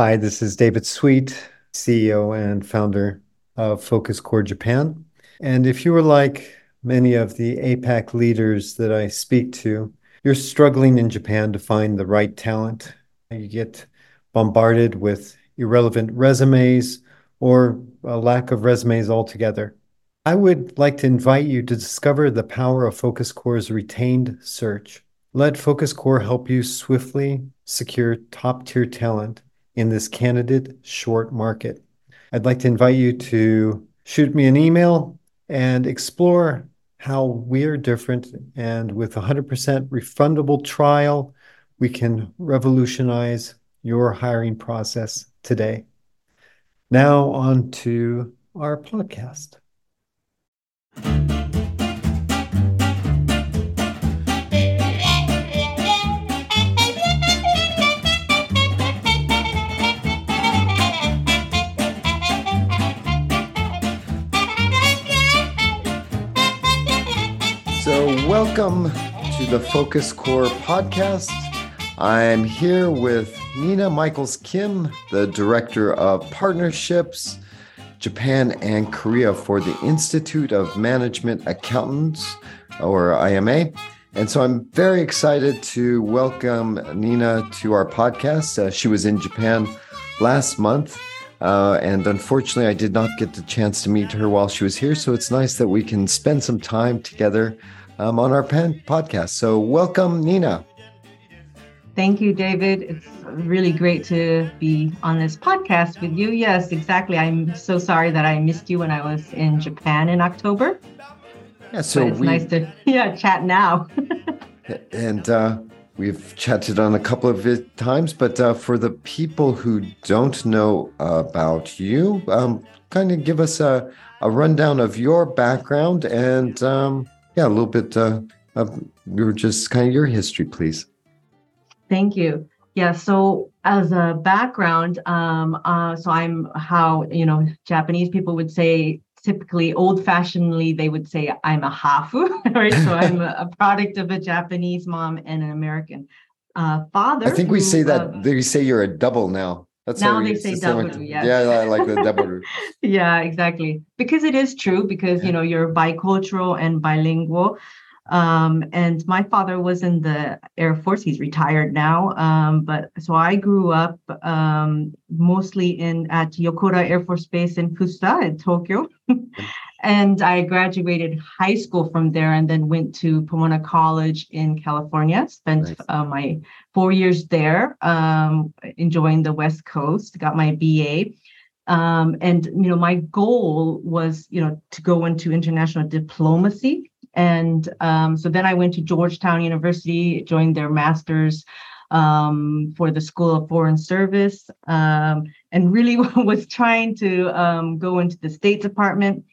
Hi, this is David Sweet, CEO and founder of Focus Core Japan. And if you were like many of the APAC leaders that I speak to, you're struggling in Japan to find the right talent. You get bombarded with irrelevant resumes or a lack of resumes altogether. I would like to invite you to discover the power of Focus Core's retained search. Let Focus Core help you swiftly secure top tier talent in this candidate short market. I'd like to invite you to shoot me an email and explore how we're different. And with a 100% refundable trial, we can revolutionize your hiring process today. Now, on to our podcast. Welcome to the Focus Core podcast. I'm here with Nina Michels Kim, the Director of Partnerships, Japan and Korea for the Institute of Management Accountants, or IMA. And so I'm very excited to welcome Nina to our podcast. Uh, she was in Japan last month. Uh, and unfortunately, I did not get the chance to meet her while she was here. So it's nice that we can spend some time together um, on our pen podcast. So, welcome, Nina. Thank you, David. It's really great to be on this podcast with you. Yes, exactly. I'm so sorry that I missed you when I was in Japan in October. Yeah, so but it's we, nice to yeah chat now. and uh, we've chatted on a couple of times, but uh, for the people who don't know about you, um, kind of give us a, a rundown of your background and um, yeah, a little bit uh, of your just kind of your history, please. Thank you. Yeah. So as a background, um, uh, so I'm how you know Japanese people would say typically old-fashionedly they would say I'm a hafu, right? So I'm a, product of a Japanese mom and an American uh, father. I think we who, say that uh, they say you're a double now. That's now they say double. Yeah, yeah, I like the double. yeah, exactly. Because it is true. Because you know you're bicultural and bilingual. Um, and my father was in the Air Force. He's retired now. Um, but so I grew up um, mostly in at Yokota Air Force Base in Fussa in Tokyo. and I graduated high school from there and then went to Pomona College in California. Spent nice. uh, my four years there, um, enjoying the West Coast, got my BA. Um, and you know, my goal was, you know, to go into international diplomacy. And um, so then I went to Georgetown University, joined their master's um, for the School of Foreign Service, um, and really was trying to um, go into the State Department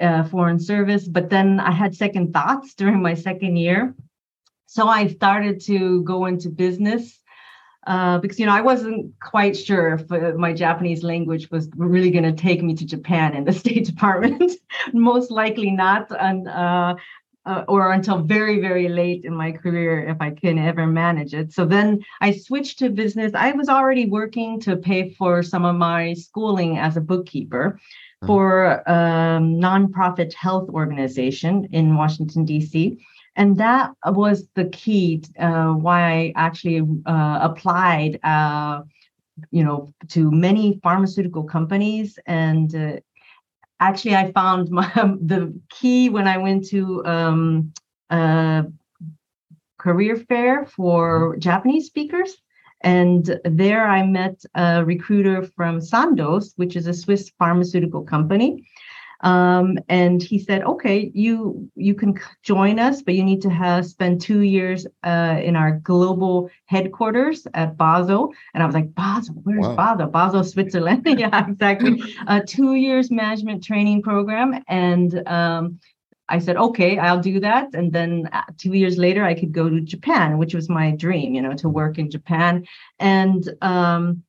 uh, foreign service. But then I had second thoughts during my second year. So I started to go into business uh, because you know I wasn't quite sure if uh, my Japanese language was really going to take me to Japan in the State Department. Most likely not, and uh, uh, or until very very late in my career if I can ever manage it. So then I switched to business. I was already working to pay for some of my schooling as a bookkeeper. For a um, nonprofit health organization in Washington, D.C. And that was the key uh, why I actually uh, applied, uh, you know, to many pharmaceutical companies. And uh, actually, I found my, the key when I went to um, a career fair for mm-hmm. Japanese speakers and there I met a recruiter from Sandoz, which is a Swiss pharmaceutical company. Um, and he said, "Okay, you you can join us, but you need to have spend two years uh, in our global headquarters at Basel." And I was like, "Basel? Where's wow. Basel? Basel, Switzerland? yeah, exactly. A two years management training program, and um, I said, okay, I'll do that. And then uh, two years later, I could go to Japan, which was my dream, you know, to work in Japan. And um,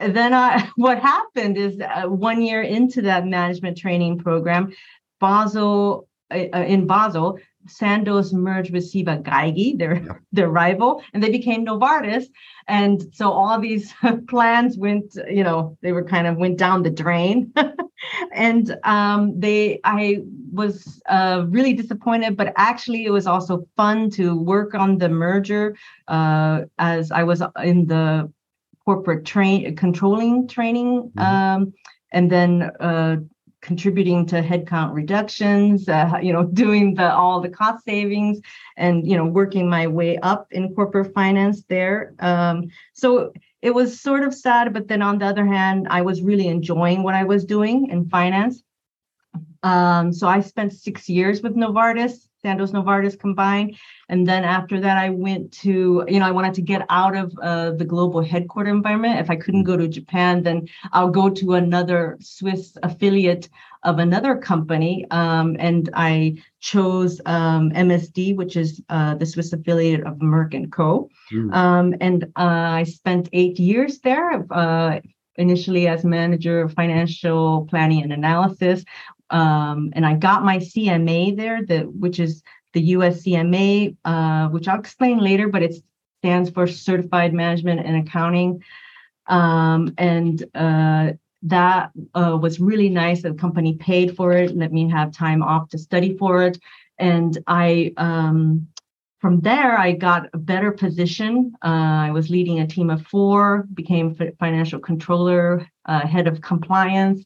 then I, what happened is uh, one year into that management training program, Basel, uh, uh in Basel, Sandoz merged with Ciba Geigy, their yeah. their rival, and they became Novartis. And so all these plans went, you know, they were kind of went down the drain. and um, they, I was uh, really disappointed, but actually it was also fun to work on the merger uh, as I was in the corporate train controlling training. Mm-hmm. Um, and then uh, contributing to headcount reductions, uh, you know, doing the all the cost savings, and you know, working my way up in corporate finance there. Um, so it was sort of sad, but then on the other hand, I was really enjoying what I was doing in finance. Um, so I spent six years with Novartis, Sandoz Novartis combined. And then after that, I went to, you know, I wanted to get out of uh, the global headquarter environment. If I couldn't go to Japan, then I'll go to another Swiss affiliate of another company. Um, and I chose um, MSD, which is uh, the Swiss affiliate of Merck and Co. Mm. Um, and uh, I spent eight years there. Uh, initially as manager of financial planning and analysis um, and I got my CMA there, the, which is the US CMA, uh, which I'll explain later, but it stands for Certified Management and Accounting. Um, and uh, that uh, was really nice. The company paid for it, let me have time off to study for it. And I, um, from there, I got a better position. Uh, I was leading a team of four, became financial controller, uh, head of compliance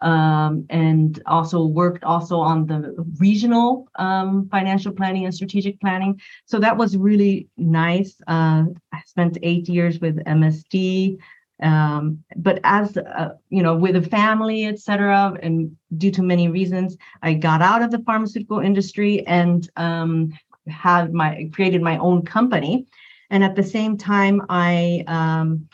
um, and also worked also on the regional um, financial planning and strategic planning. So that was really nice. Uh, I spent eight years with MSD. Um, but as uh, you know, with a family, etc., and due to many reasons, I got out of the pharmaceutical industry and um, had my created my own company. And at the same time, I um,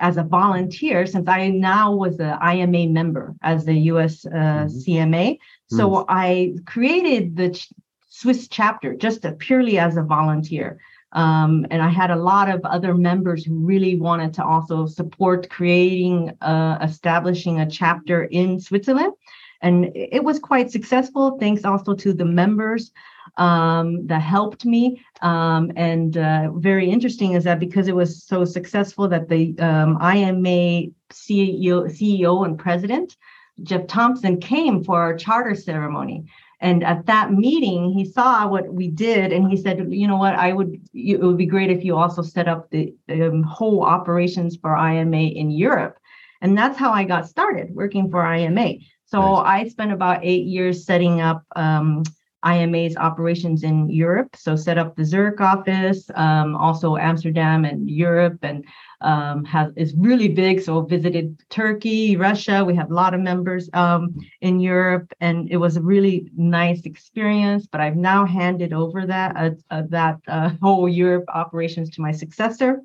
as a volunteer since I now was an IMA member as the US uh, mm-hmm. CMA. So mm. I created the ch- Swiss chapter just purely as a volunteer. Um, and I had a lot of other members who really wanted to also support creating, uh, establishing a chapter in Switzerland. And it was quite successful, thanks also to the members um, that helped me. Um, and uh, very interesting is that because it was so successful that the um, IMA CEO, CEO and president, Jeff Thompson, came for our charter ceremony. And at that meeting, he saw what we did, and he said, "You know what? I would. It would be great if you also set up the um, whole operations for IMA in Europe." And that's how I got started working for IMA. So nice. I spent about eight years setting up um, IMA's operations in Europe. So set up the Zurich office, um, also Amsterdam and Europe, and um, has is really big. So visited Turkey, Russia. We have a lot of members um, in Europe, and it was a really nice experience. But I've now handed over that uh, uh, that uh, whole Europe operations to my successor,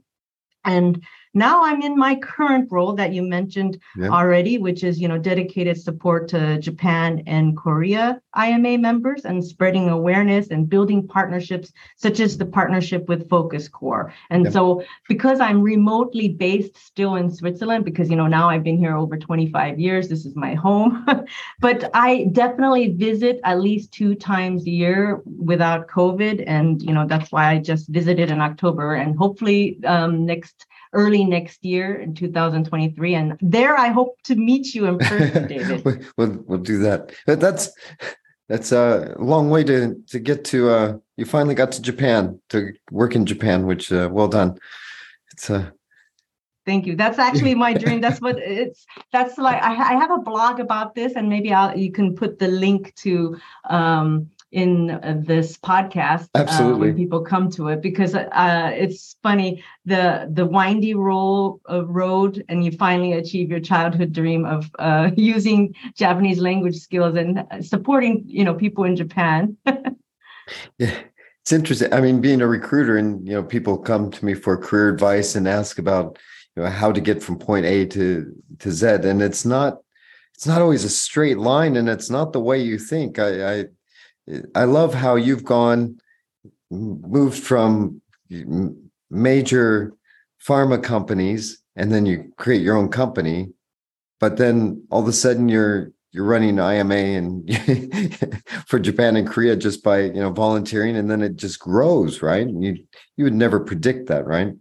and now I'm in my current role that you mentioned yeah. already, which is you know dedicated support to Japan and Korea IMA members and spreading awareness and building partnerships such as the partnership with Focus Core. And yeah. so because I'm remotely based still in Switzerland, because you know now I've been here over 25 years, this is my home. but I definitely visit at least two times a year without COVID, and you know that's why I just visited in October, and hopefully um, next early next year in 2023. And there, I hope to meet you in person, David. we'll, we'll do that. That's that's a long way to to get to. Uh, you finally got to Japan to work in Japan, which uh, well done. It's a uh, Thank you. That's actually my dream. That's what it's. That's like I, I have a blog about this, and maybe I'll you can put the link to um, in uh, this podcast absolutely. uh, when people come to it because uh, it's funny the the windy roll uh, road and you finally achieve your childhood dream of uh, using japanese language skills and supporting you know people in japan. Yeah it's interesting i mean being a recruiter and you know people come to me for career advice and ask about you know how to get from point a to to z and it's not it's not always a straight line and it's not the way you think. I i I love how you've gone, moved from major pharma companies, and then you create your own company. But then all of a sudden, you're you're running IMA and for Japan and Korea just by you know volunteering, and then it just grows, right? You you would never predict that, right?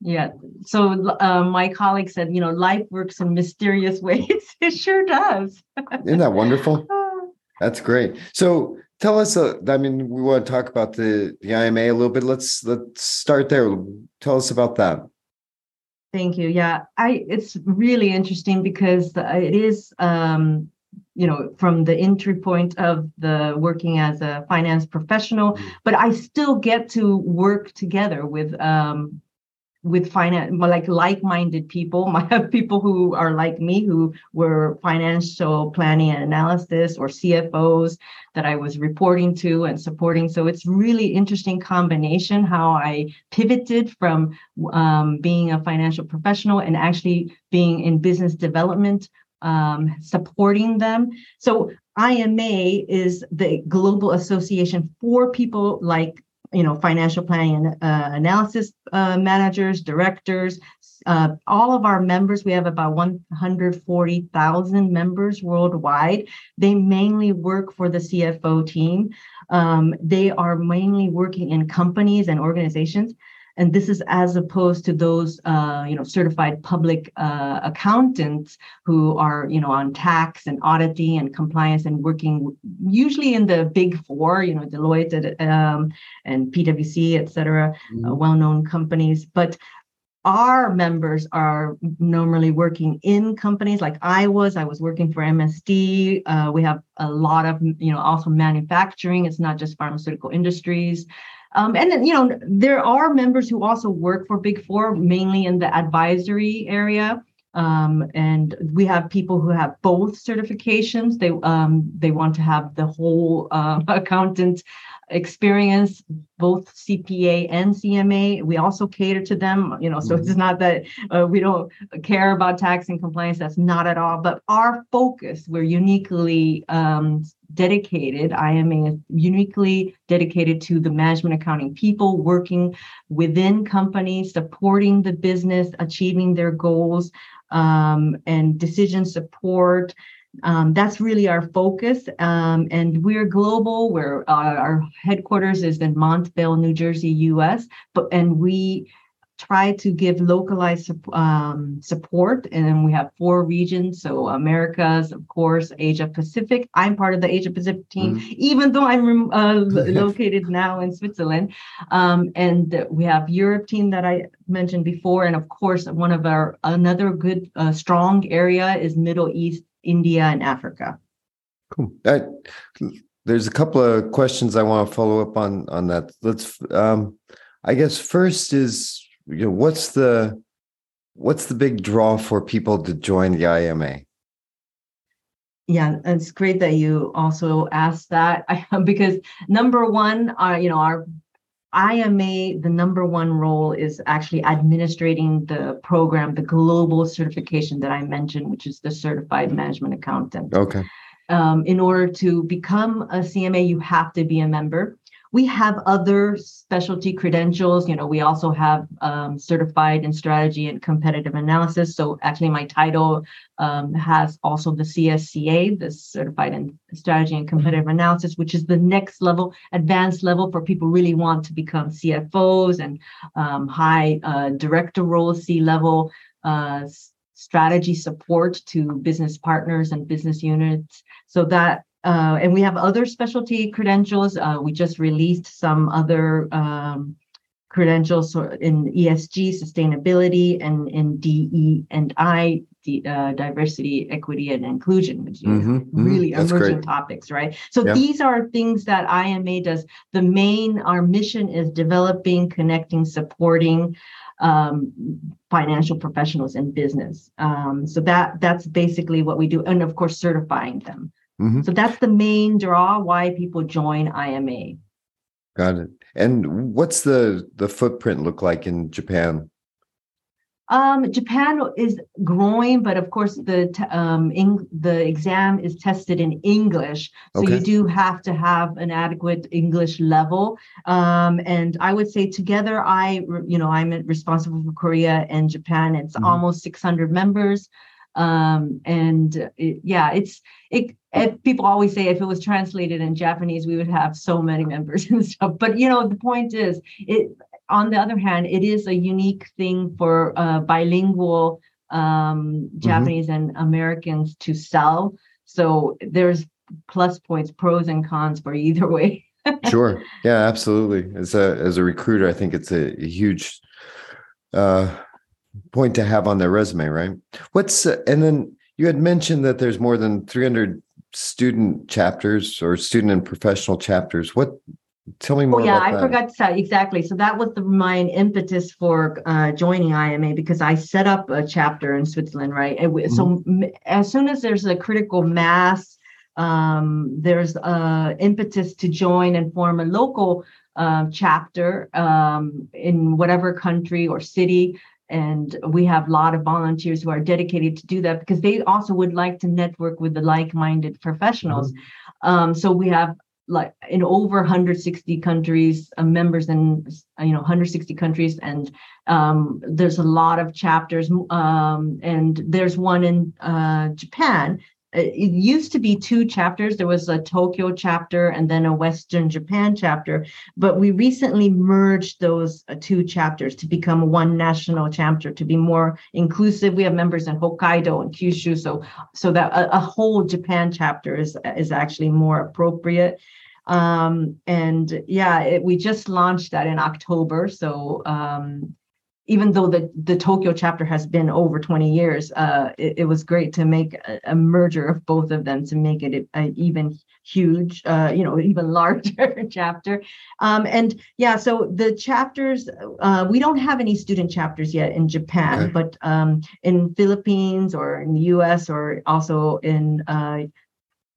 Yeah. So uh, my colleague said, you know, life works in mysterious ways. it sure does. Isn't that wonderful? That's great. So tell us. Uh, I mean, we want to talk about the the IMA a little bit. Let's let's start there. Tell us about that. Thank you. Yeah, I. It's really interesting because it is. Um, you know, from the entry point of the working as a finance professional, mm. but I still get to work together with um, with finance like like-minded people. Have people who are like me who were financial planning and analysis or cfos that i was reporting to and supporting. So it's really interesting combination how i pivoted from um, being a financial professional and actually being in business development um, supporting them. So IMA is the global association for people like you know financial planning and uh, analysis uh, managers directors uh, all of our members we have about 140000 members worldwide. They mainly work for the cfo team. Um, they are mainly working in companies and organizations and this is as opposed to those uh, you know certified public uh, accountants who are you know on tax and auditing and compliance and working usually in the big four you know deloitte um, and pwc et cetera mm-hmm. uh, well-known companies but our members are normally working in companies like I was. I was working for MSD. Uh, we have a lot of, you know, also manufacturing. It's not just pharmaceutical industries. Um, and then, you know, there are members who also work for Big Four, mainly in the advisory area. Um, and we have people who have both certifications. They um, they want to have the whole uh, accountant experience both CPA and CMA. We also cater to them, you know, so mm-hmm. it's not that uh, we don't care about tax and compliance. That's not at all. But our focus, we're uniquely um, dedicated. IMA is uniquely dedicated to the management accounting people working within companies, supporting the business, achieving their goals, um, and decision support um, that's really our focus. Um, and we're global. We're uh, our headquarters is in Montvale, New Jersey, U.S. But and we try to give localized um, support. And we have four regions. So Americas, of course, Asia Pacific. I'm part of the Asia Pacific team, mm. even though I'm uh, located now in Switzerland. Um, and we have Europe team that I mentioned before. And of course, one of our another good uh, strong area is Middle East India, and Africa. Cool. I, there's a couple of questions I want to follow up on on that. Let's. Um, I guess first is you know what's the what's the big draw for people to join the IMA? Yeah, it's great that you also asked that because number one, uh, you know, our IMA, the number one role is actually administrating the program, the global certification that I mentioned, which is the Certified Management Accountant. Okay. Um, in order to become a CMA, you have to be a member we have other specialty credentials. You know, we also have um, certified in strategy and competitive analysis. So actually, my title um, has also the CSCA, the certified in strategy and competitive analysis, which is the next level, advanced level for people really want to become CFOs and um, high uh, director role, C level. Uh, strategy support to business partners and business units so that uh, and we have other specialty credentials. Uh, we just released some other um, credentials in ESG, sustainability, and in DE and I, the, uh, diversity, equity, and inclusion, which mm-hmm, mm-hmm. really mm-hmm. emerging topics, right? So yeah. these are things that IMA does. The main, our mission is developing, connecting, supporting um, financial professionals in business. Um, so that that's basically what we do, and of course, certifying them. Mm-hmm. So that's the main draw why people join IMA. Got it. And what's the the footprint look like in Japan? Um, Japan is growing, but of course the um, in, the exam is tested in English, so okay. you do have to have an adequate English level. Um, and I would say together, I you know I'm responsible for Korea and Japan. It's mm-hmm. almost 600 members Um, and it, yeah, it's it. If people always say if it was translated in Japanese, we would have so many members and stuff. But you know, the point is, it. On the other hand, it is a unique thing for uh, bilingual um, mm-hmm. Japanese mm-hmm. and Americans to sell. So there's plus points, pros and cons for either way. sure. Yeah, absolutely. As a as a recruiter, I think it's a, a huge uh, point to have on their resume, right? What's uh, and then you had mentioned that there's more than 300 student chapters or student and professional chapters. What tell me more oh, yeah i forgot to say exactly so that was the my impetus for uh, joining ima because i set up a chapter in switzerland right mm-hmm. so as soon as there's a critical mass um, there's a impetus to join and form a local uh, chapter um, in whatever country or city and we have a lot of volunteers who are dedicated to do that because they also would like to network with the like-minded professionals mm-hmm. um, so we have like in over 160 countries uh, members in you know 160 countries and um, there's a lot of chapters um, and there's one in uh, japan it used to be two chapters. There was a Tokyo chapter and then a Western Japan chapter, but we recently merged those uh, two chapters to become one national chapter to be more inclusive. We have members in Hokkaido and Kyushu, so so that a, a whole Japan chapter is is actually more appropriate. Um, and yeah, it, we just launched that in October, so um, even though the, the Tokyo chapter has been over 20 years, uh, it, it, was great to make a, a, merger of both of them to make it an even huge, uh, you know, even larger chapter. Um, and yeah, so the chapters, uh, we don't have any student chapters yet in Japan, okay. but um, in Philippines or in the US or also in uh,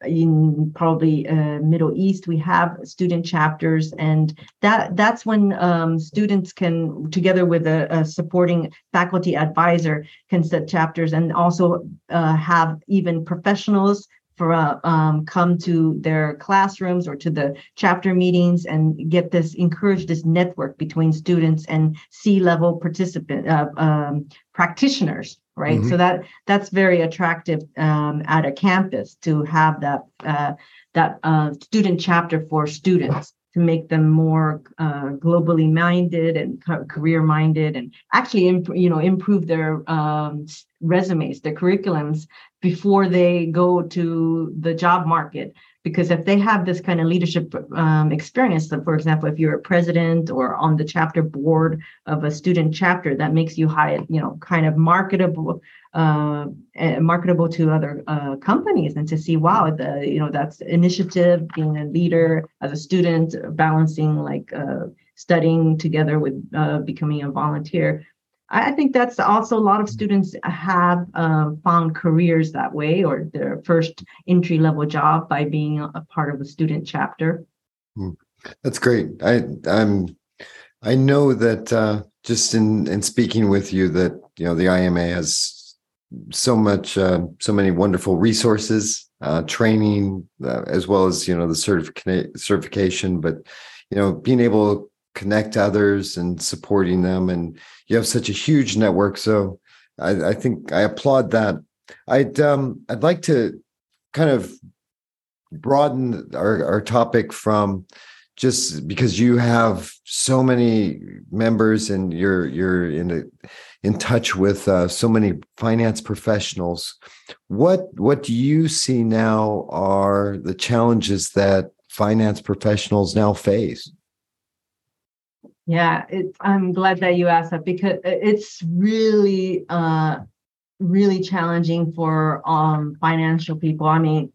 in probably uh, Middle East, we have student chapters, and that that's when um, students can, together with a, a, supporting faculty advisor, can set chapters and also uh, have even professionals for uh, um, come to their classrooms or to the chapter meetings and get this encourage this network between students and C level participant uh, um, practitioners right mm-hmm. so that that's very attractive um, at a campus to have that uh, that uh, student chapter for students to make them more uh, globally minded and career minded and actually imp- you know improve their um, resumes their curriculums before they go to the job market because if they have this kind of leadership um, experience so for example if you're a president or on the chapter board of a student chapter that makes you high you know kind of marketable uh, eh, marketable to other uh, companies and to see wow the you know that's initiative being a leader as a student balancing like uh, studying together with uh, becoming a volunteer I think that's also a lot of students have um, found careers that way or their first entry level job by being a part of a student chapter. Hmm. That's great. I I'm I know that uh, just in in speaking with you that you know the IMA has so much uh, so many wonderful resources, uh, training uh, as well as you know the certific- certification, but you know being able connect others and supporting them and you have such a huge network so i, I think i applaud that. I'd um i'd like to kind of broaden our, our topic from just because you have so many members and you're you're in a, in touch with uh, so many finance professionals. What what do you see now are the challenges that finance professionals now face yeah, it, I'm glad that you asked that because it's really, uh, really challenging for um, financial people. I mean,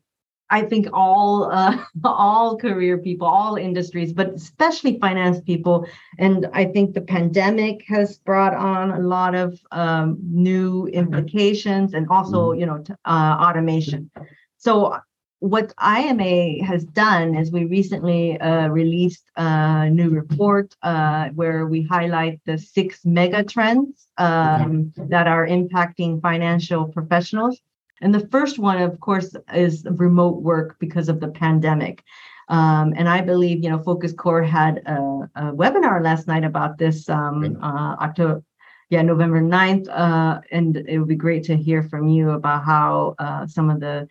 I think all uh, all career people, all industries, but especially finance people. And I think the pandemic has brought on a lot of um, new implications and also, mm-hmm. you know, uh, automation. So what IMA has done is we recently uh, released a new report uh, where we highlight the six mega trends um, that are impacting financial professionals. And the first one, of course, is remote work because of the pandemic. Um, and I believe, you know, Focus Core had a, a, webinar last night about this um, uh, October, yeah, November 9th. Uh, and it would be great to hear from you about how uh, some of the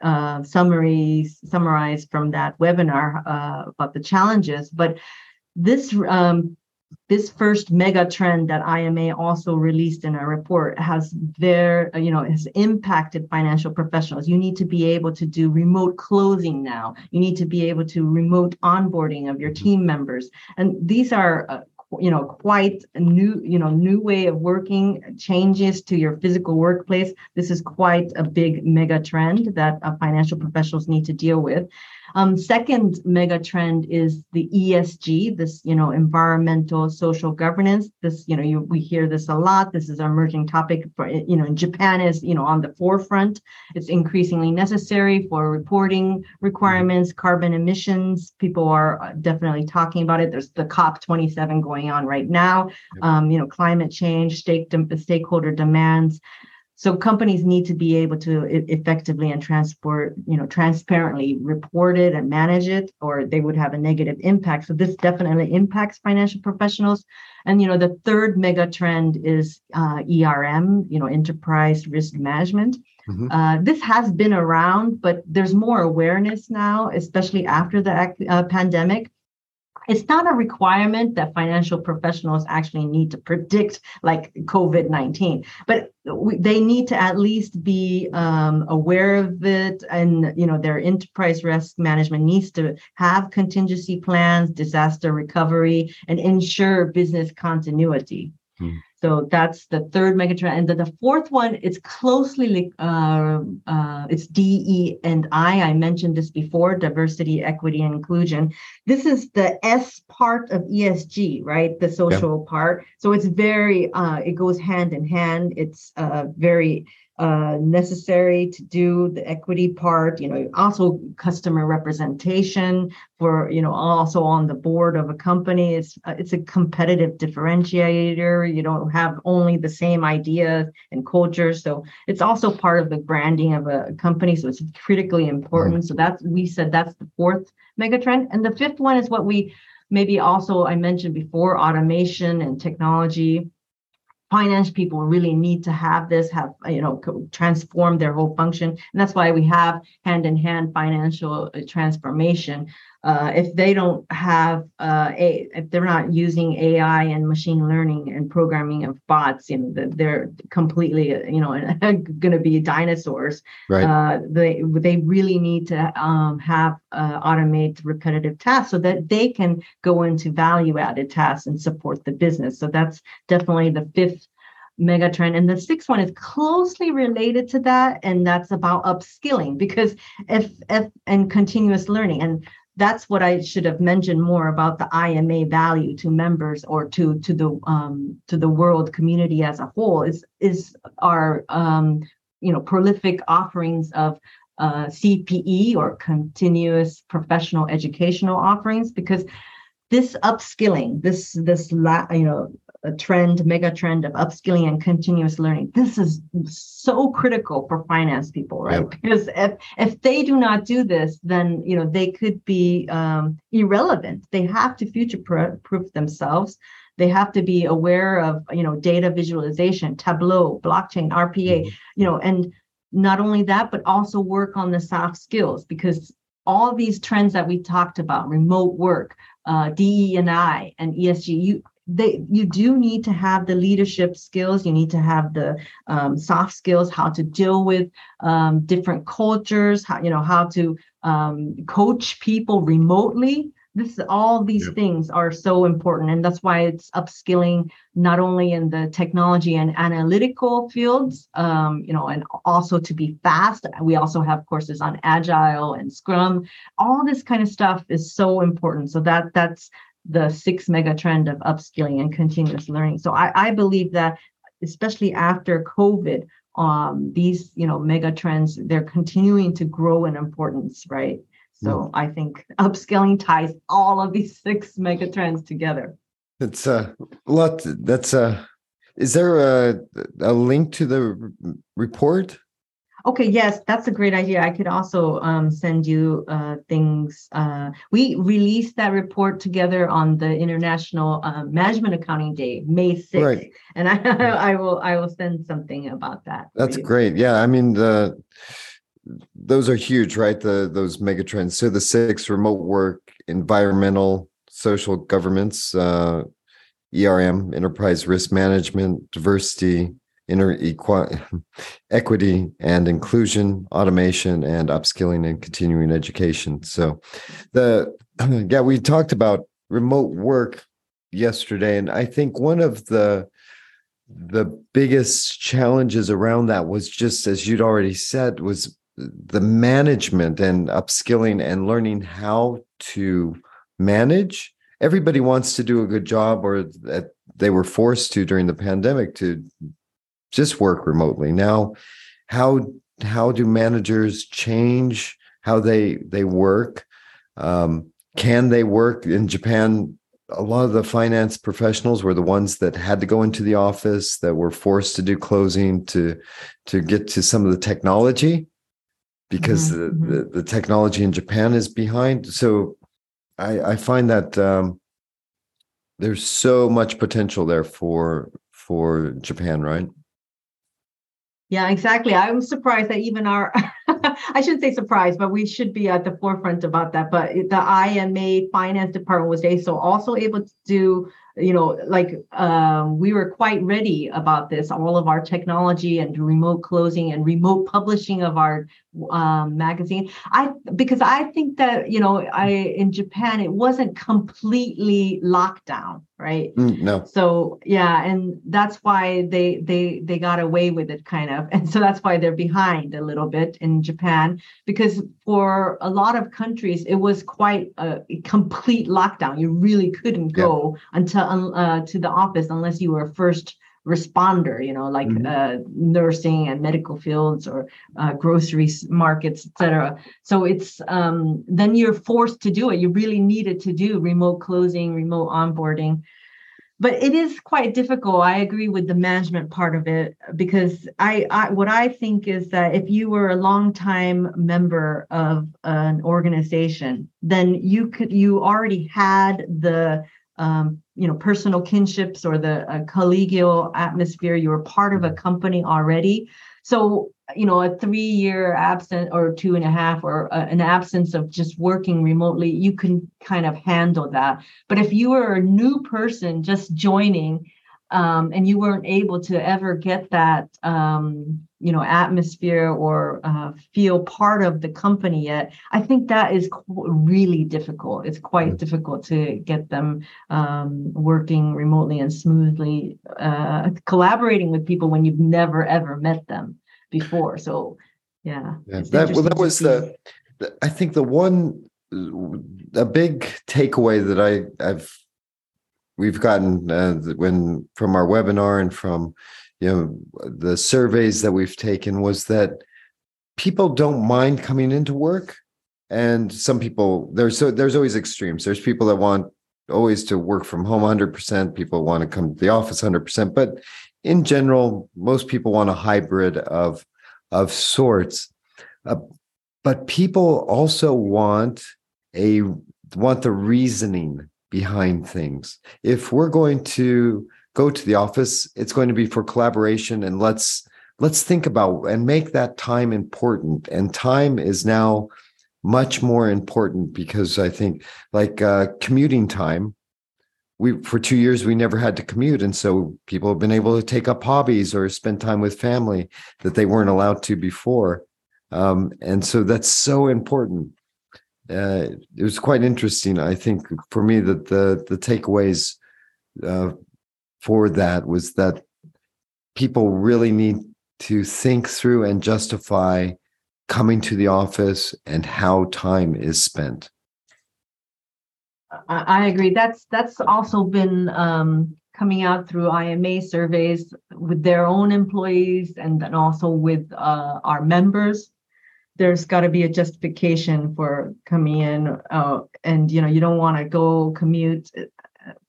uh, summaries summarized from that webinar uh, about the challenges. But this um, this first mega trend that IMA also released in a report has their, you know, has impacted financial professionals. You need to be able to do remote closing now. You need to be able to remote onboarding of your team members. And these are uh, you know quite a new you know new way of working changes to your physical workplace. This is quite a big mega trend that uh, financial professionals need to deal with um, second mega trend is the ESG, this you know environmental social governance. This you know you, we hear this a lot. This is an emerging topic for you know in Japan is you know on the forefront. It's increasingly necessary for reporting requirements, carbon emissions. People are uh, definitely talking about it. There's the COP 27 going on right now. Um, you know climate change, stake, stakeholder demands so companies need to be able to effectively and transport you know transparently report it and manage it or they would have a negative impact. So this definitely impacts financial professionals. And you know the third mega trend is uh, erm you know enterprise risk management. Mm-hmm. uh, this has been around but there's more awareness now especially after the uh, pandemic it's not a requirement that financial professionals actually need to predict like covid-19 but they need to at least be um, aware of it and you know their enterprise risk management needs to have contingency plans disaster recovery and ensure business continuity hmm. So that's the third megatrend. And then the fourth one, it's closely, uh, uh, it's DE and I. I mentioned this before, diversity, equity, and inclusion. This is the S part of ESG, right? The social yeah. part. So it's very, uh, it goes hand in hand. It's uh, very uh, necessary to do the equity part you know also customer representation for you know also on the board of a company. It's uh, it's a competitive differentiator. You don't have only the same ideas and culture so it's also part of the branding of a company. So it's critically important. So that's we said that's the fourth megatrend and the fifth one is what we maybe also i mentioned before automation and technology finance people really need to have this have you know transform their whole function. And that's why we have hand in hand financial uh, transformation uh, if they don't have uh, a if they're not using ai and machine learning and programming of bots you know they're completely you know going to be dinosaurs right. uh, they they really need to um, have uh, automate repetitive tasks so that they can go into value added tasks and support the business. So that's definitely the fifth megatrend. And the sixth one is closely related to that and that's about upskilling because if if and continuous learning. And that's what I should have mentioned more about the IMA value to members or to to the um, to the world community as a whole is is our um, you know prolific offerings of uh, CPE or continuous professional educational offerings because this upskilling this this la- you know a trend, mega trend of upskilling and continuous learning. This is so critical for finance people, right? Yep. Because if if they do not do this, then you know they could be um, irrelevant. They have to future proof themselves. They have to be aware of you know data visualization, Tableau, blockchain, RPA, mm-hmm. you know, and not only that, but also work on the soft skills because all these trends that we talked about, remote work, uh, DE and I, and ESG, you they you do need to have the leadership skills. You need to have the um, soft skills how to deal with um, different cultures how you know how to um, coach people remotely. This all these yep. things are so important and that's why it's upskilling not only in the technology and analytical fields um, you know and also to be fast. We also have courses on agile and scrum. All this kind of stuff is so important. So that that's the six mega trend of upskilling and continuous learning. So I, I believe that especially after COVID, um, these you know mega trends they're continuing to grow in importance, right? So. I think upskilling ties all of these six mega trends together. That's a lot. That's a. Is there a a link to the report? Okay, yes, that's a great idea. I could also um, send you uh, things. Uh, we released that report together on the International uh, Management Accounting Day, May 6th. Right. And I, I will I will send something about that. That's great. Yeah, I mean the those are huge, right? The those mega trends. So the six remote work, environmental, social governments, uh, ERM, enterprise risk management, diversity, inter equity and inclusion, automation, and upskilling and continuing education. So, the yeah, we talked about remote work yesterday, and I think one of the the biggest challenges around that was just as you'd already said was the management and upskilling and learning how to manage everybody wants to do a good job or that they were forced to during the pandemic to just work remotely. Now, how how do managers change how they they work? Um, can they work in Japan? A lot of the finance professionals were the ones that had to go into the office, that were forced to do closing to to get to some of the technology because mm-hmm. the, the, the technology in Japan is behind. So I, I find that um, there's so much potential there for for Japan, right? Yeah, exactly. I'm surprised that even our, I shouldn't say surprised, but we should be at the forefront about that. But the IMA finance department was so also able to do you know, like um, we were quite ready about this, all of our technology and remote closing and remote publishing of our um, magazine. I because I think that you know, I in Japan it wasn't completely locked down, right? Mm, no. So yeah, and that's why they they they got away with it kind of, and so that's why they're behind a little bit in Japan because for a lot of countries it was quite a complete lockdown. You really couldn't go yeah. until uh, to the office unless you were first responder you know like mm-hmm. uh, nursing and medical fields or uh, grocery markets etc so it's um, then you're forced to do it. You really needed to do remote closing remote onboarding. But it is quite difficult. I agree with the management part of it because I, I what i think is that if you were a long time member of an organization then you could you already had the um, you know personal kinships or the uh, collegial atmosphere you were part of a company already. So you know a three year absence or two and a half or uh, an absence of just working remotely you can kind of handle that. But if you were a new person just joining um, and you weren't able to ever get that um, you know atmosphere or uh, feel part of the company yet. I think that is really difficult. It's quite mm-hmm. difficult to get them um, working remotely and smoothly uh, collaborating with people when you've never ever met them before. So yeah, yeah that, well that was the, the i think the one a big takeaway that i i've we've gotten uh, when from our webinar and from you know the surveys that we've taken was that people don't mind coming into work. And some people there's so there's always extremes. There's people that want always to work from home 100% people want to come to the office 100% but in general most people want a hybrid of of sorts. Uh, but people also want a want the reasoning behind things. If we're going to go to the office it's going to be for collaboration and let's let's think about and make that time important. And time is now much more important because i think like uh, commuting time we for two years we never had to commute. And so people have been able to take up hobbies or spend time with family that they weren't allowed to before. Um, and so that's so important uh, it was quite interesting i think for me that the the takeaways uh, for that was that people really need to think through and justify coming to the office and how time is spent. I agree. That's that's also been um, coming out through IMA surveys with their own employees and then also with uh, our members. There's got to be a justification for coming in, uh, and you know you don't want to go commute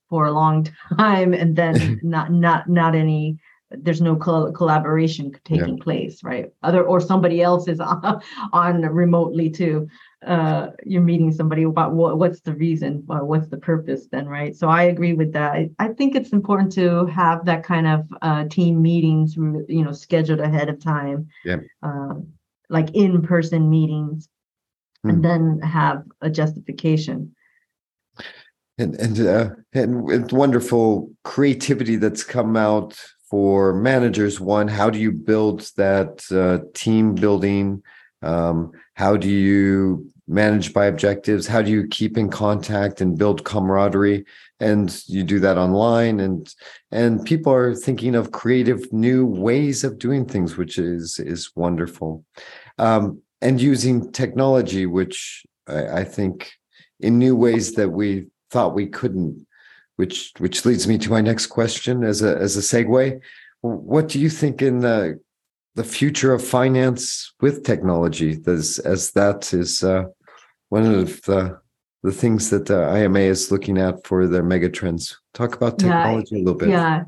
for a long time and then not not not any there's no col- collaboration taking yeah. place, right? Other or somebody else is on, on remotely too. Uh, you're meeting somebody about what what's the reason or what's the purpose then, right? So I agree with that. I, I think it's important to have that kind of uh, team meetings, you know, scheduled ahead of time. Yeah. Um, like in-person meetings, mm. and hmm. then have a justification and and uh, and with wonderful creativity that's come out for managers. One, how do you build that uh, team building? Um, how do you manage by objectives? How do you keep in contact and build camaraderie? And you do that online, and and people are thinking of creative new ways of doing things, which is is wonderful, um, and using technology, which I, I think in new ways that we thought we couldn't which which leads me to my next question as a as a segue what do you think in the the future of finance with technology as as that is uh, one of the the things that the IMA is looking at for their megatrends talk about technology yeah, a little bit yeah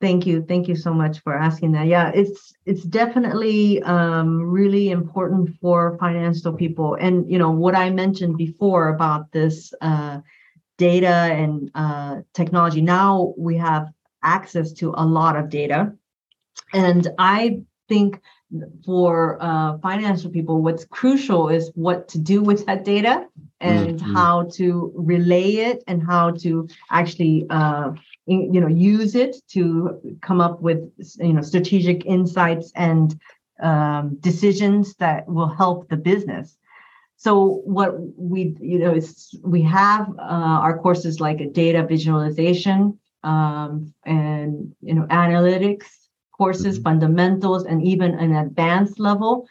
thank you thank you so much for asking that yeah it's it's definitely um, really important for financial people and you know what i mentioned before about this uh, data and uh, technology. Now we have access to a lot of data. And I think for uh, financial people, what's crucial is what to do with that data and mm-hmm. how to relay it and how to actually uh, in, you know use it to come up with you know strategic insights and um, decisions that will help the business so what we you know is we have uh, our courses like a data visualization um, and you know analytics courses mm-hmm. fundamentals and even an advanced level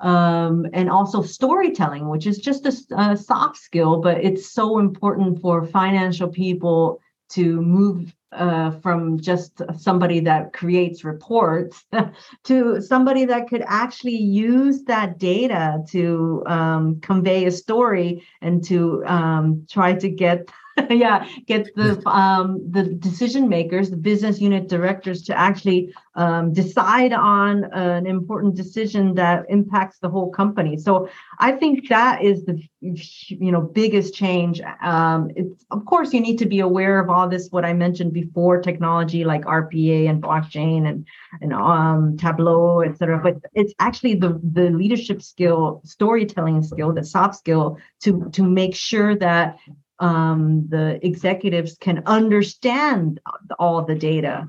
um, and also storytelling which is just a, a soft skill but it's so important for financial people to move uh, from just somebody that creates reports to somebody that could actually use that data to um, convey a story and to um, try to get yeah get the um, the decision makers the business unit directors to actually um, decide on an important decision that impacts the whole company. So i think that is the you know biggest change. Um, it's of course you need to be aware of all this what i mentioned before technology like rpa and blockchain and and um, tableau etc but it's actually the the leadership skill storytelling skill the soft skill to to make sure that um, the executives can understand all the data.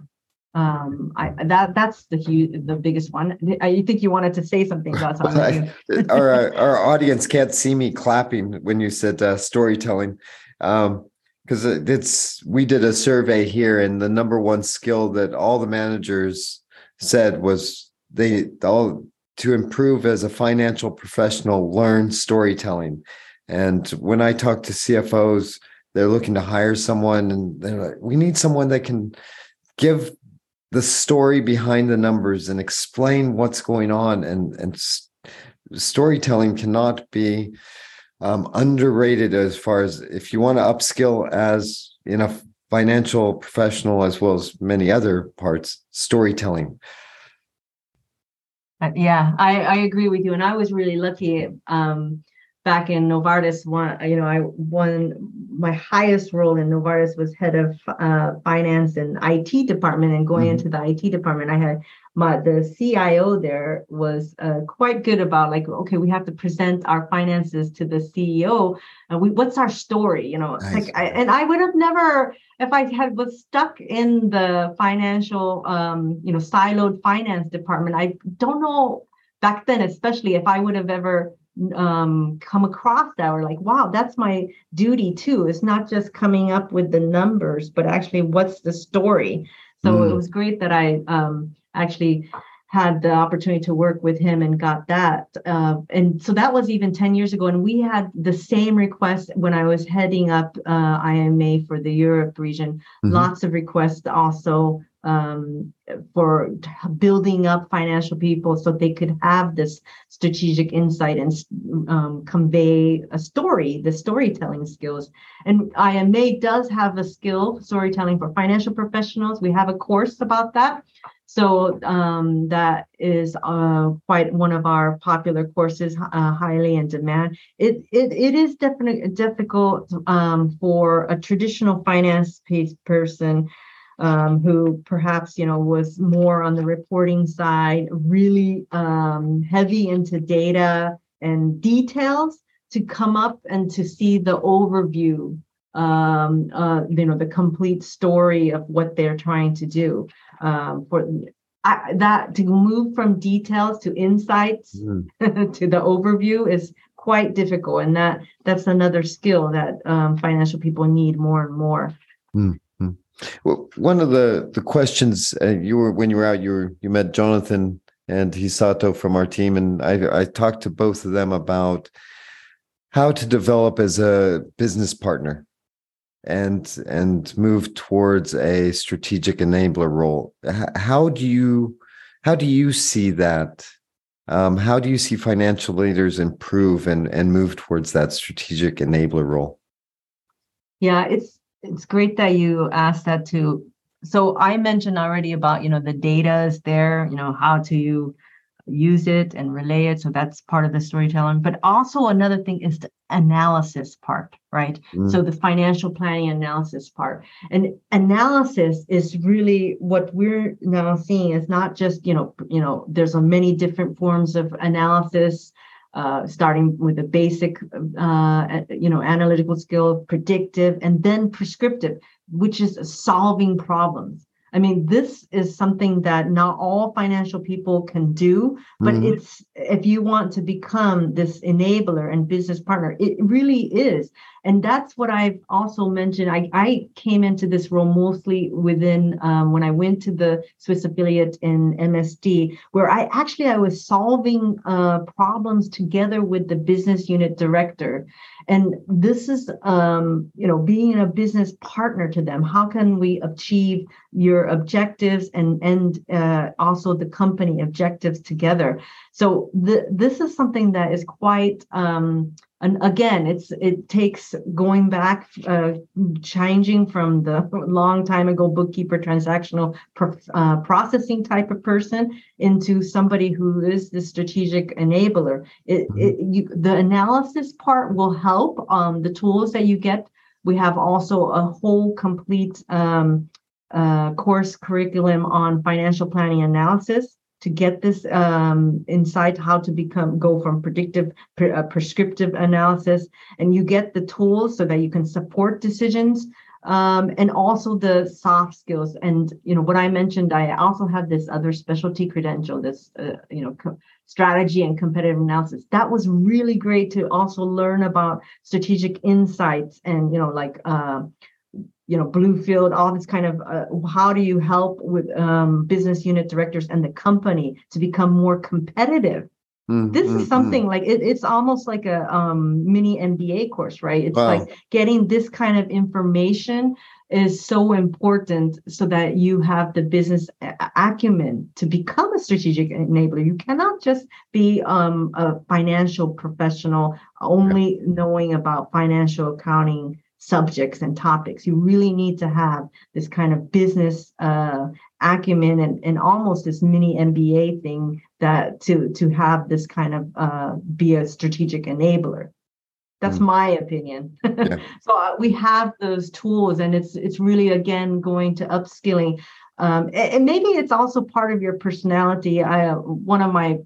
Um, I that that's the huge, the biggest one. I think you wanted to say something about something. our our audience can't see me clapping when you said uh, storytelling. Um, because it's we did a survey here and the number one skill that all the managers said was they all to improve as a financial professional learn storytelling and when I talk to CFOs, they're looking to hire someone and they're like, we need someone that can give the story behind the numbers and explain what's going on. And, and storytelling cannot be um, underrated as far as if you want to upskill as in a financial professional as well as many other parts, storytelling. Uh, yeah, I, I agree with you. And I was really lucky. Um, back in Novartis, one you know I won my highest role in Novartis was head of uh, finance and IT department. And going mm-hmm. into the IT department, I had my the CIO there was uh, quite good about like okay, we have to present our finances to the CEO. And we what's our story? You know, nice. like I, and I would have never if I had was stuck in the financial um, you know siloed finance department. I don't know back then, especially if I would have ever um, come across that or like, wow, that's my duty too. It's not just coming up with the numbers, but actually what's the story. So mm. it was great that I um, actually had the opportunity to work with him and got that. Uh, and so that was even 10 years ago. And we had the same request when I was heading up uh, IMA for the Europe region. Mm-hmm. Lots of requests also um, for building up financial people so they could have this strategic insight and um, convey a story, the storytelling skills. And IMA does have a skill, storytelling for financial professionals. We have a course about that. So um, that is uh, quite one of our popular courses, uh, highly in demand. It it, it is definitely difficult um, for a traditional finance person um, who perhaps you know was more on the reporting side, really um, heavy into data and details to come up and to see the overview um, uh, you know the complete story of what they're trying to do um, for I, that to move from details to insights mm. to the overview is quite difficult and that that's another skill that um, financial people need more and more mm. Well, one of the the questions uh, you were when you were out, you were, you met Jonathan and Hisato from our team, and I I talked to both of them about how to develop as a business partner and and move towards a strategic enabler role. How do you how do you see that? Um, how do you see financial leaders improve and and move towards that strategic enabler role? Yeah, it's it's great that you asked that too. So I mentioned already about, you know, the data is there, you know, how to use it and relay it. So that's part of the storytelling. But also another thing is the analysis part, right? Mm. So the financial planning analysis part. And analysis is really what we're now seeing is not just, you know, you know, there's a many different forms of analysis uh, starting with the basic, uh, you know, analytical skill, predictive, and then prescriptive, which is solving problems. I mean, this is something that not all financial people can do, but mm-hmm. it's if you want to become this enabler and business partner, it really is. And that's what I've also mentioned. I, I came into this role mostly within um, when I went to the Swiss affiliate in MSD, where I actually I was solving uh, problems together with the business unit director. And this is, um, you know, being a business partner to them. How can we achieve your objectives and and uh, also the company objectives together? So this is something that is quite um, and again it's it takes going back uh, changing from the long time ago bookkeeper transactional uh, processing type of person into somebody who is the strategic enabler. It, mm-hmm. it you, the analysis part will help um, the tools that you get. We have also a whole complete um, uh, course curriculum on financial planning analysis to get this um, insight how to become go from predictive pre, uh, prescriptive analysis. And you get the tools so that you can support decisions um, and also the soft skills. And you know what i mentioned i also have this other specialty credential this uh, you know co- strategy and competitive analysis. That was really great to also learn about strategic insights and you know like uh, you know bluefield all this kind of uh, how do you help with um, business unit directors and the company to become more competitive mm, this mm, is something mm. like it, it's almost like a um, mini mba course right it's wow. like getting this kind of information is so important so that you have the business acumen to become a strategic enabler you cannot just be um, a financial professional only yeah. knowing about financial accounting subjects and topics. You really need to have this kind of business uh, acumen and, and almost this mini MBA thing that to to have this kind of uh, be a strategic enabler. That's mm. my opinion. Yeah. so uh, we have those tools, and it's it's really again going to upskilling. Um, and, and, maybe it's also part of your personality. I uh, one of my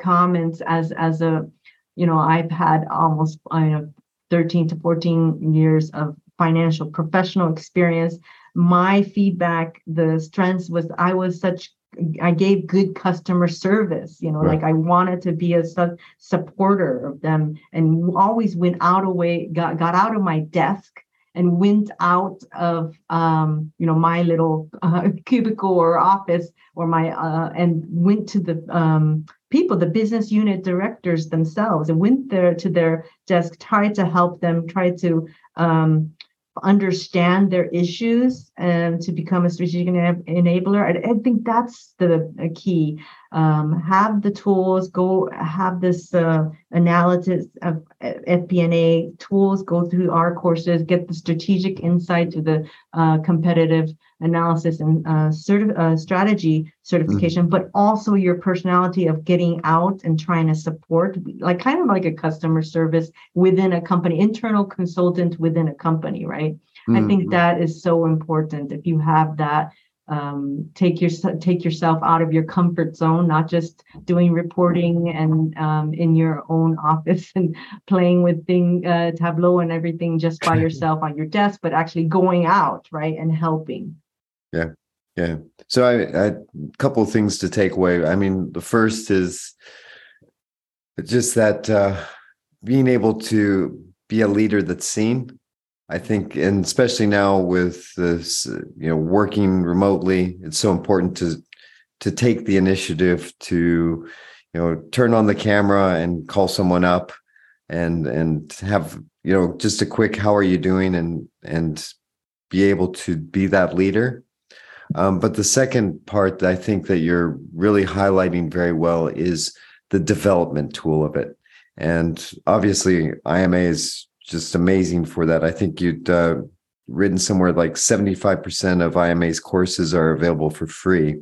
comments as as a you know I've had almost I know 13 to 14 years of financial professional experience my feedback the strengths was i was such i gave good customer service you know right. like i wanted to be a su- supporter of them and always went out away got, got out of my desk and went out of um, you know my little uh, cubicle or office or my uh, and went to the um, people, the business unit directors themselves, and went there to their desk, tried to help them, tried to um, understand their issues and to become a strategic enabler. I, I think that's the key. Um, have the tools, go have this uh, analysis of FP&A tools, go through our courses, get the strategic insight to the uh, competitive analysis and uh, certi- uh, strategy certification, mm-hmm. but also your personality of getting out and trying to support, like kind of like a customer service within a company, internal consultant within a company, right? Mm-hmm. I think mm-hmm. that is so important. If you have that um, take your take yourself out of your comfort zone, not just doing reporting and um, in your own office and playing with thing uh, Tableau and everything just by yourself on your desk, but actually going out right and helping. Yeah, yeah. So I, I a couple of things to take away. I mean, the first is just that uh, being able to be a leader that's seen I think, and especially now with this, you know, working remotely, it's so important to to take the initiative to, you know, turn on the camera and call someone up, and and have you know just a quick "How are you doing?" and and be able to be that leader. Um, but the second part that I think that you're really highlighting very well is the development tool of it. And obviously, IMA is just amazing for that. I think you'd uh, written somewhere like 75% of IMA's courses are available for free.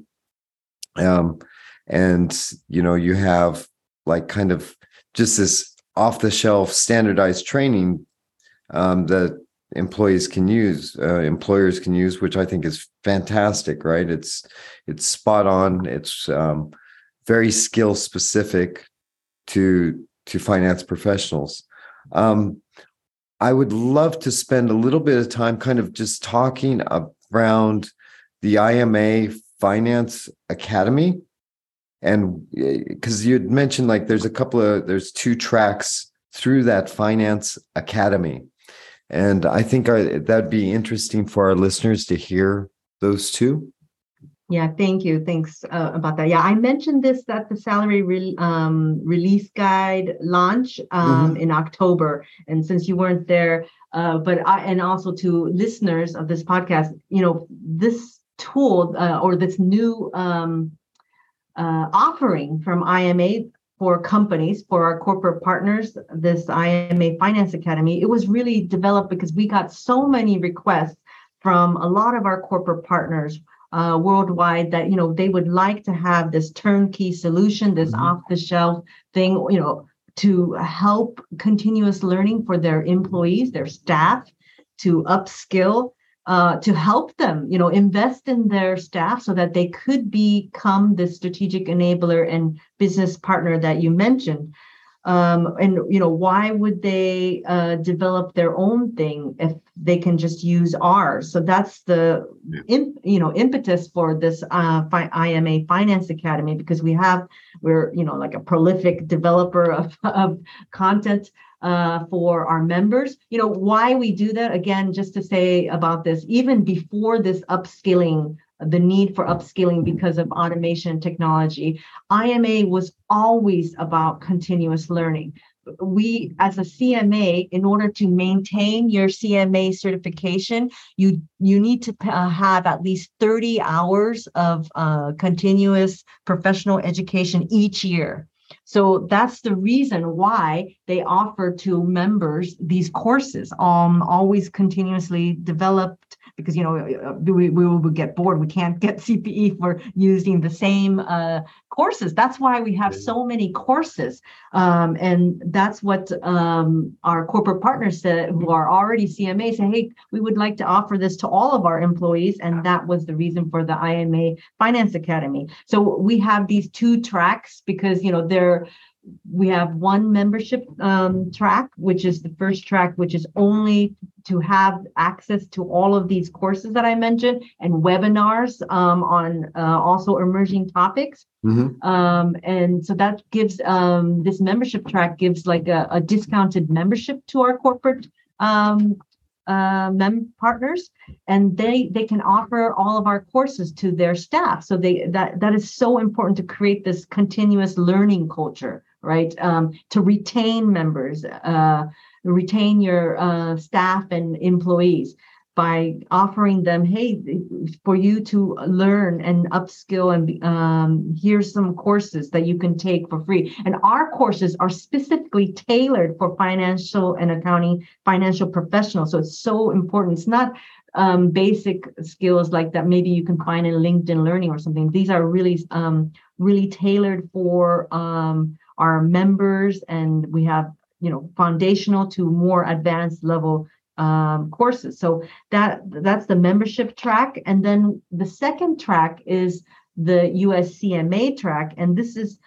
Um, and, you know, you have like kind of just this off the shelf standardized training um, that employees can use, uh, employers can use, which I think is fantastic, right? It's, it's spot on. It's um, very skill specific to, to finance professionals. Um, I would love to spend a little bit of time kind of just talking around the IMA Finance Academy. And eh, because you had mentioned like there's a couple of, there's two tracks through that Finance Academy. And I think that'd be interesting for our listeners to hear those two. Yeah, thank you. Thanks uh, about that. Yeah, I mentioned this at the salary re- um, release guide launch um, mm-hmm. in October, and since you weren't there, uh, but I and also to listeners of this podcast, you know, this tool uh, or this new um, uh, offering from IMA for companies for our corporate partners, this IMA Finance Academy, it was really developed because we got so many requests from a lot of our corporate partners uh, worldwide that you know they would like to have this turnkey solution, this mm-hmm. off the shelf thing, you know, to help continuous learning for their employees, their staff, to upskill, uh, to help them, you know, invest in their staff so that they could become the strategic enabler and business partner that you mentioned um, and you know why would they uh, develop their own thing if they can just use ours so that's the yeah. you know impetus for this uh, ima finance academy because we have we're you know like a prolific developer of, of content uh, for our members you know why we do that again just to say about this even before this upskilling the need for upskilling because of automation technology. IMA was always about continuous learning. We, as a CMA, in order to maintain your CMA certification, you you need to uh, have at least 30 hours of uh, continuous professional education each year. So that's the reason why they offer to members these courses, um, always continuously developed because you know we, we will get bored. We can't get cpe for using the same uh, courses. That's why we have so many courses. Um, and that's what um, our corporate partners said who are already cma say hey we would like to offer this to all of our employees and that was the reason for the ima finance academy. So we have these two tracks because you know they're we have one membership um, track, which is the first track, which is only to have access to all of these courses that I mentioned and webinars um, on uh, also emerging topics. Mm-hmm. Um, and so that gives um, this membership track gives like a, a discounted membership to our corporate um, uh, mem partners, and they they can offer all of our courses to their staff. So they that that is so important to create this continuous learning culture right? Um, to retain members, uh, retain your uh, staff and employees by offering them, hey, for you to learn and upskill and um, here's some courses that you can take for free. And our courses are specifically tailored for financial and accounting financial professionals. So it's so important. It's not um, basic skills like that maybe you can find in LinkedIn Learning or something. These are really um, really tailored for um, our members, and we have you know foundational to more advanced level um, courses. So that that's the membership track, and then the second track is the USCMA track, and this is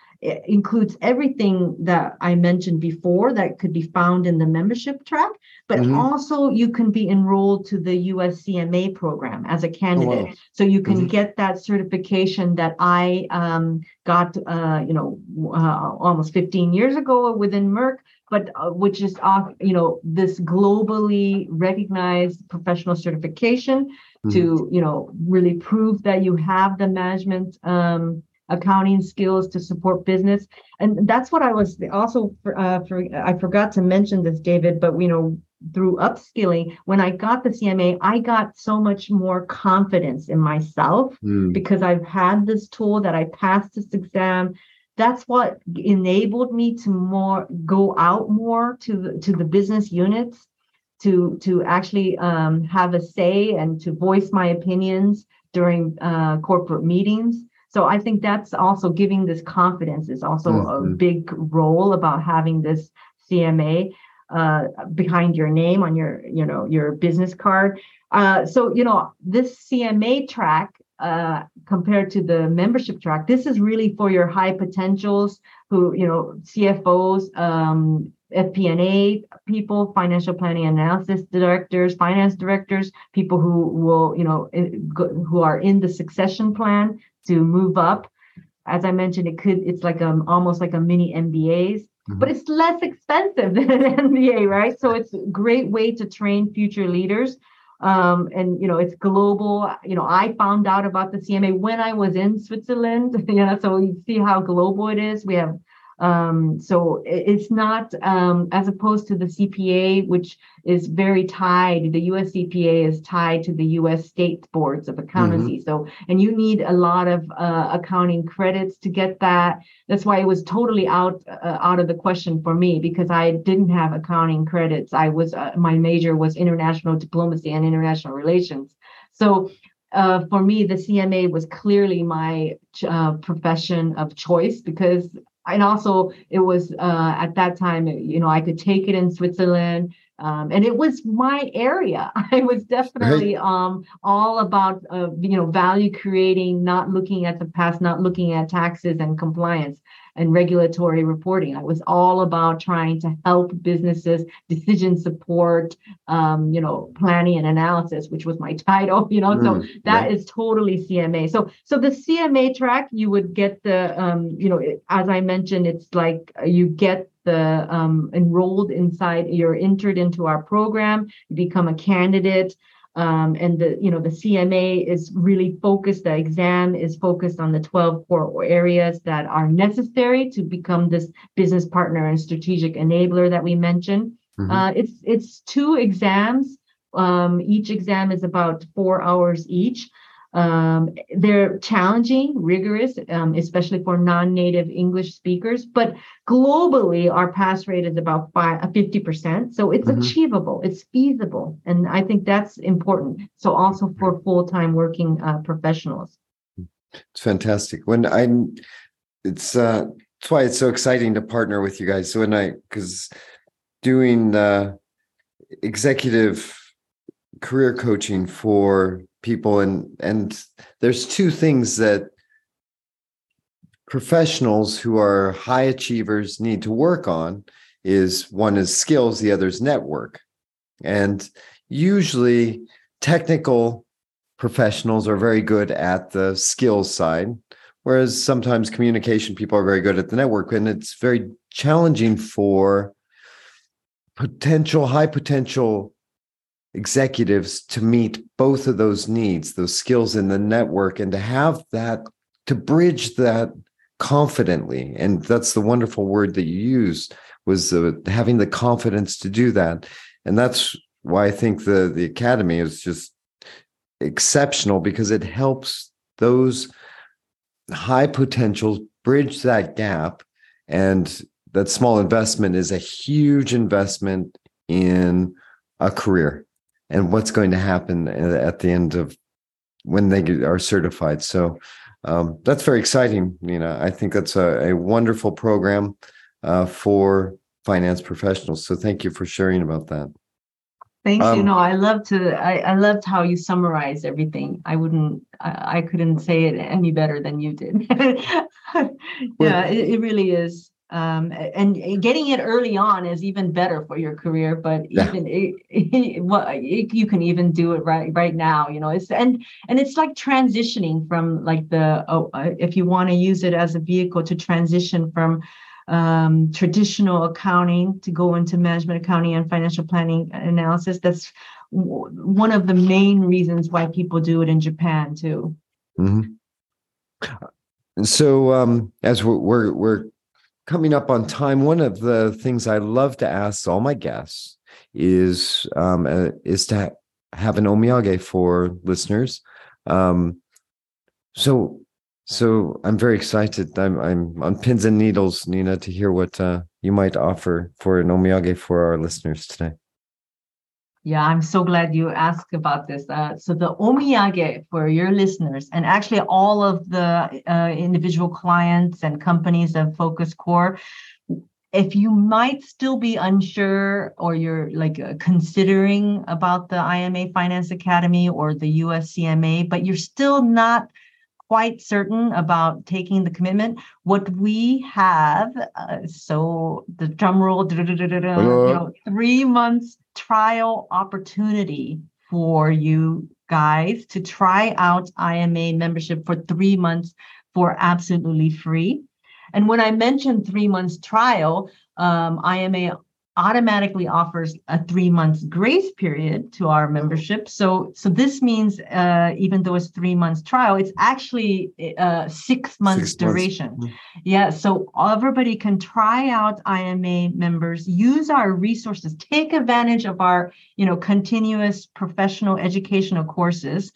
includes everything that I mentioned before that could be found in the membership track, but mm-hmm. also you can be enrolled to the USCMA program as a candidate. Oh, wow. So you can mm-hmm. get that certification that I um, got, uh, you know, uh, almost 15 years ago within Merck but uh, which is uh, you know this globally recognized professional certification mm-hmm. to you know really prove that you have the management um, accounting skills to support business. And that's what i was also uh, for i forgot to mention this david but you know through upskilling when i got the cma i got so much more confidence in myself mm. because i've had this tool that i passed this exam. That's what enabled me to more go out more to the, to the business units to to actually um, have a say and to voice my opinions during uh, corporate meetings so i think that's also giving this confidence is also mm-hmm. a big role about having this cma uh, behind your name on your you know your business card uh, so you know this cma track uh, compared to the membership track. This is really for your high potentials who, you know, CFOs, um, FP&A people, financial planning analysis directors, finance directors, people who will, you know, who are in the succession plan to move up. As I mentioned, it could, it's like um almost like a mini MBAs, mm-hmm. but it's less expensive than an MBA, right? So it's a great way to train future leaders um, and you know it's global you know i found out about the cma when i was in switzerland you know so you see how global it is we have um, so it's not um, as opposed to the CPA, which is very tied. The US CPA is tied to the US state boards of accountancy. Mm-hmm. So, and you need a lot of uh, accounting credits to get that. That's why it was totally out uh, out of the question for me because I didn't have accounting credits. I was uh, my major was international diplomacy and international relations. So uh, for me, the CMA was clearly my uh, profession of choice because and also it was uh, at that time you know i could take it in switzerland um, and it was my area i was definitely right. um, all about uh, you know value creating not looking at the past not looking at taxes and compliance and regulatory reporting. I was all about trying to help businesses, decision support, um, you know, planning and analysis, which was my title, you know. Mm, so that right. is totally CMA. So so the CMA track, you would get the um, you know, as I mentioned, it's like you get the um, enrolled inside, you're entered into our program, you become a candidate. Um, and the you know the CMA is really focused. The exam is focused on the 12 core areas that are necessary to become this business partner and strategic enabler that we mentioned. Mm-hmm. Uh, it's it's two exams. Um, each exam is about four hours each. Um, they're challenging, rigorous, um, especially for non-native English speakers. But globally, our pass rate is about 50%. Uh, so it's mm-hmm. achievable, it's feasible. And I think that's important. So also for full-time working uh, professionals. It's fantastic. When I, it's, uh, that's why it's so exciting to partner with you guys. So when I, because doing the executive career coaching for people and and there's two things that professionals who are high achievers need to work on is one is skills the other is network. And usually technical professionals are very good at the skills side whereas sometimes communication people are very good at the network and it's very challenging for potential high potential executives to meet both of those needs, those skills in the network, and to have that, to bridge that confidently. And that's the wonderful word that you used was uh, having the confidence to do that. And that's why I think the the academy is just exceptional because it helps those high potentials bridge that gap and that small investment is a huge investment in a career and what's going to happen at the end of when they are certified so um, that's very exciting nina i think that's a, a wonderful program uh, for finance professionals so thank you for sharing about that Thank Um, you No, I love to. I, I loved how you summarized everything. I wouldn't. I, I couldn't say it any better than you did. yeah, it, it, really is. Um, and getting it early on is even better for your career. But yeah. even it, it, well, you can even do it right right now. You know, it's and and it's like transitioning from like the oh, uh, if you want to use it as a vehicle to transition from um, traditional accounting to go into management accounting and financial planning analysis. That's w- one of the main reasons why people do it in Japan too. Mm-hmm. So, um, as we're, we're, we're coming up on time, one of the things I love to ask all my guests is um, uh, is to ha- have an omiyage for listeners. Um, so so I'm very excited. I'm I'm on pins and needles, Nina, to hear what uh, you might offer for an omiyage for our listeners today. Yeah, I'm so glad you asked about this. Uh, so the omiyage for your listeners, and actually all of the uh, individual clients and companies of Focus Core, if you might still be unsure or you're like uh, considering about the IMA Finance Academy or the USCMA, but you're still not quite certain about taking the commitment. What we have, uh, so the drum roll, you know, three months trial opportunity for you guys to try out IMA membership for three months for absolutely free. And when I mentioned three months trial, um, IMA automatically offers a three months grace period to our membership. So, so this means uh, even though it's three months trial, it's actually uh, six months six duration. Months. Mm-hmm. Yeah. So everybody can try out IMA members, use our resources, take advantage of our, you know, continuous professional educational courses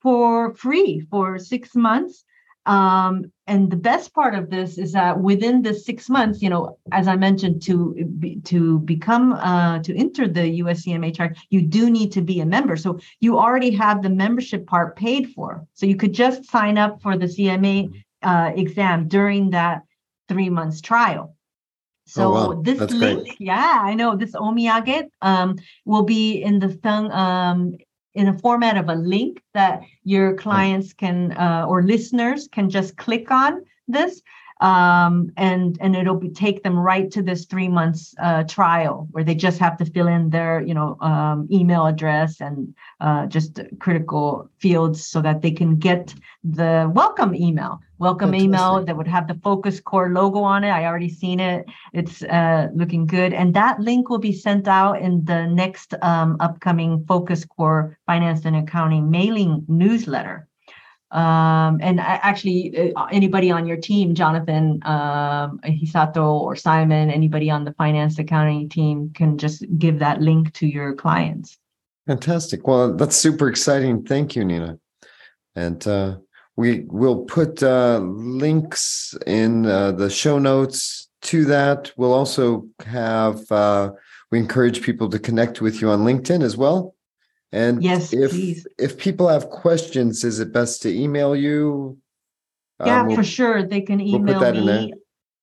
for free for six months um, and the best part of this is that within the six months, you know, as I mentioned, to to become uh, to enter the USCMA track, you do need to be a member. So you already have the membership part paid for. So you could just sign up for the CMA uh, exam during that three months trial. So oh, wow. this That's link, great. yeah, I know this omiyage um, will be in the thing um, in a format of a link that your clients can uh, or listeners can just click on this um, and and it'll be, take them right to this three months uh, trial where they just have to fill in their you know um, email address and uh, just critical fields so that they can get the welcome email. Welcome email that would have the focus core logo on it. I already seen it. It's uh, looking good. And that link will be sent out in the next um, upcoming focus core finance and accounting mailing newsletter um, and actually, uh, anybody on your team, Jonathan, um, Hisato, or Simon, anybody on the finance accounting team can just give that link to your clients. Fantastic. Well, that's super exciting. Thank you, Nina. And uh, we will put uh, links in uh, the show notes to that. We'll also have, uh, we encourage people to connect with you on LinkedIn as well. And yes, if please. if people have questions, is it best to email you? Yeah, um, we'll, for sure. They can email we'll me.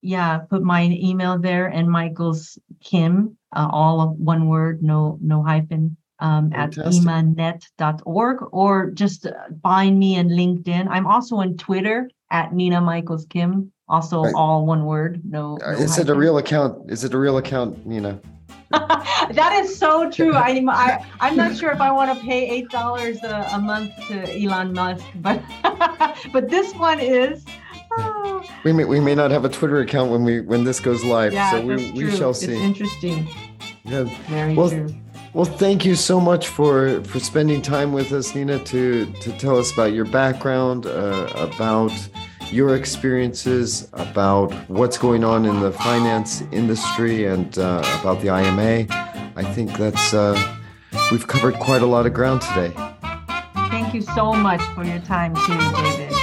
Yeah, put my email there and Michels Kim, uh, all of one word, no no hyphen, um, at imanet.org or just find me in LinkedIn. I'm also on Twitter at Nina Michels Kim, also right. all one word, no. no is hyphen. it a real account? Is it a real account, Nina? that is so true. I, I I'm not sure if I want to pay eight dollars a, a month to Elon Musk, but but this one is. Oh. We may we may not have a Twitter account when we when this goes live, yeah, so we, we shall see. It's interesting. Yeah. Very well, true. Well, thank you so much for for spending time with us, Nina, to to tell us about your background, uh, about your experiences, about what's going on in the finance industry, and uh, about the IMA. I think that's uh, we've covered quite a lot of ground today. Thank you so much for your time too, David.